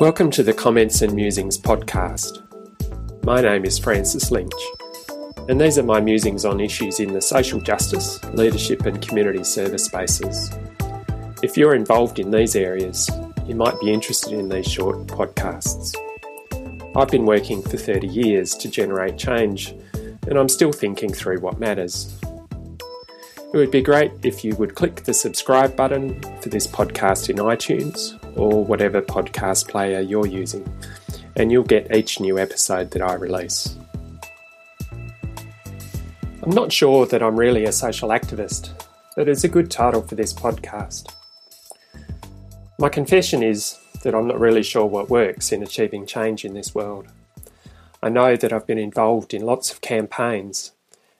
Welcome to the Comments and Musings podcast. My name is Francis Lynch, and these are my musings on issues in the social justice, leadership, and community service spaces. If you're involved in these areas, you might be interested in these short podcasts. I've been working for 30 years to generate change, and I'm still thinking through what matters. It would be great if you would click the subscribe button for this podcast in iTunes or whatever podcast player you're using, and you'll get each new episode that I release. I'm not sure that I'm really a social activist, but it's a good title for this podcast. My confession is that I'm not really sure what works in achieving change in this world. I know that I've been involved in lots of campaigns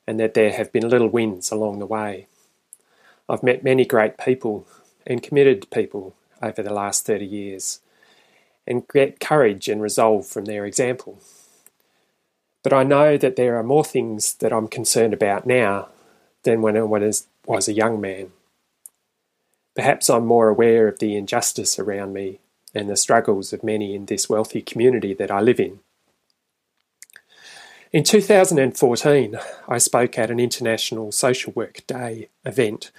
and that there have been little wins along the way. I've met many great people and committed people over the last 30 years and get courage and resolve from their example. But I know that there are more things that I'm concerned about now than when I was a young man. Perhaps I'm more aware of the injustice around me and the struggles of many in this wealthy community that I live in. In 2014, I spoke at an International Social Work Day event,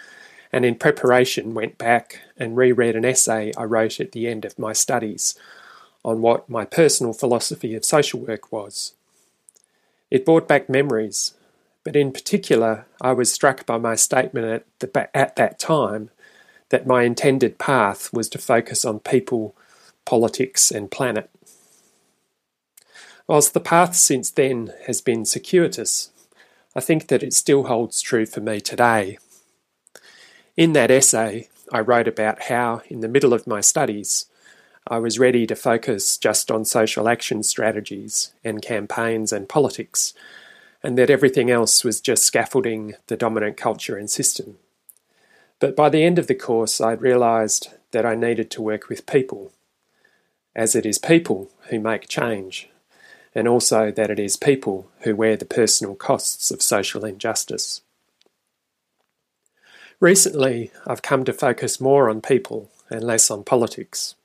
and in preparation went back and reread an essay I wrote at the end of my studies on what my personal philosophy of social work was. It brought back memories, but in particular, I was struck by my statement at, the, at that time that my intended path was to focus on people, politics, and planet. Whilst the path since then has been circuitous, I think that it still holds true for me today. In that essay, I wrote about how, in the middle of my studies, I was ready to focus just on social action strategies and campaigns and politics, and that everything else was just scaffolding the dominant culture and system. But by the end of the course, I'd realised that I needed to work with people, as it is people who make change and also that it is people who wear the personal costs of social injustice. Recently, I've come to focus more on people and less on politics.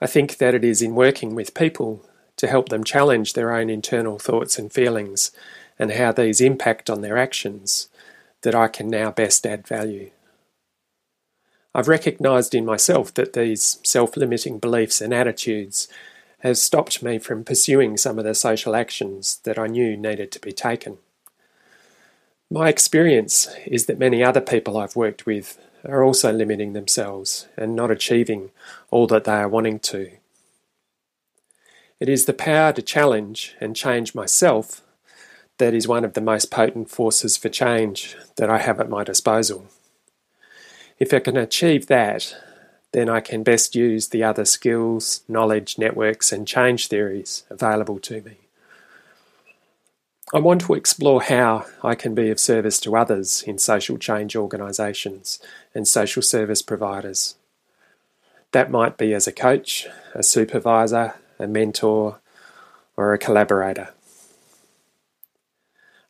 I think that it is in working with people to help them challenge their own internal thoughts and feelings and how these impact on their actions that I can now best add value. I've recognised in myself that these self limiting beliefs and attitudes have stopped me from pursuing some of the social actions that I knew needed to be taken. My experience is that many other people I've worked with are also limiting themselves and not achieving all that they are wanting to. It is the power to challenge and change myself that is one of the most potent forces for change that I have at my disposal. If I can achieve that, then I can best use the other skills, knowledge, networks, and change theories available to me. I want to explore how I can be of service to others in social change organisations and social service providers. That might be as a coach, a supervisor, a mentor, or a collaborator.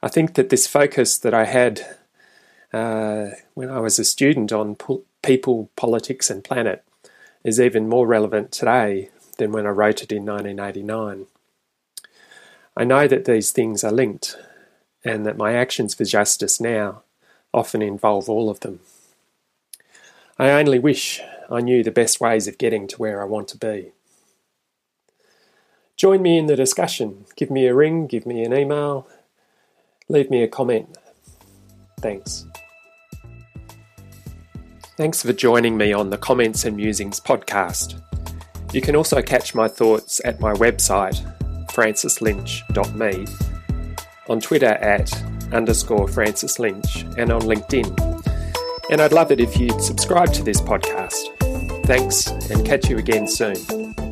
I think that this focus that I had uh, when I was a student on people, politics, and planet is even more relevant today than when I wrote it in 1989. I know that these things are linked and that my actions for justice now often involve all of them. I only wish I knew the best ways of getting to where I want to be. Join me in the discussion. Give me a ring, give me an email, leave me a comment. Thanks. Thanks for joining me on the Comments and Musings podcast. You can also catch my thoughts at my website, francislynch.me, on Twitter at underscore Francis Lynch, and on LinkedIn. And I'd love it if you'd subscribe to this podcast. Thanks, and catch you again soon.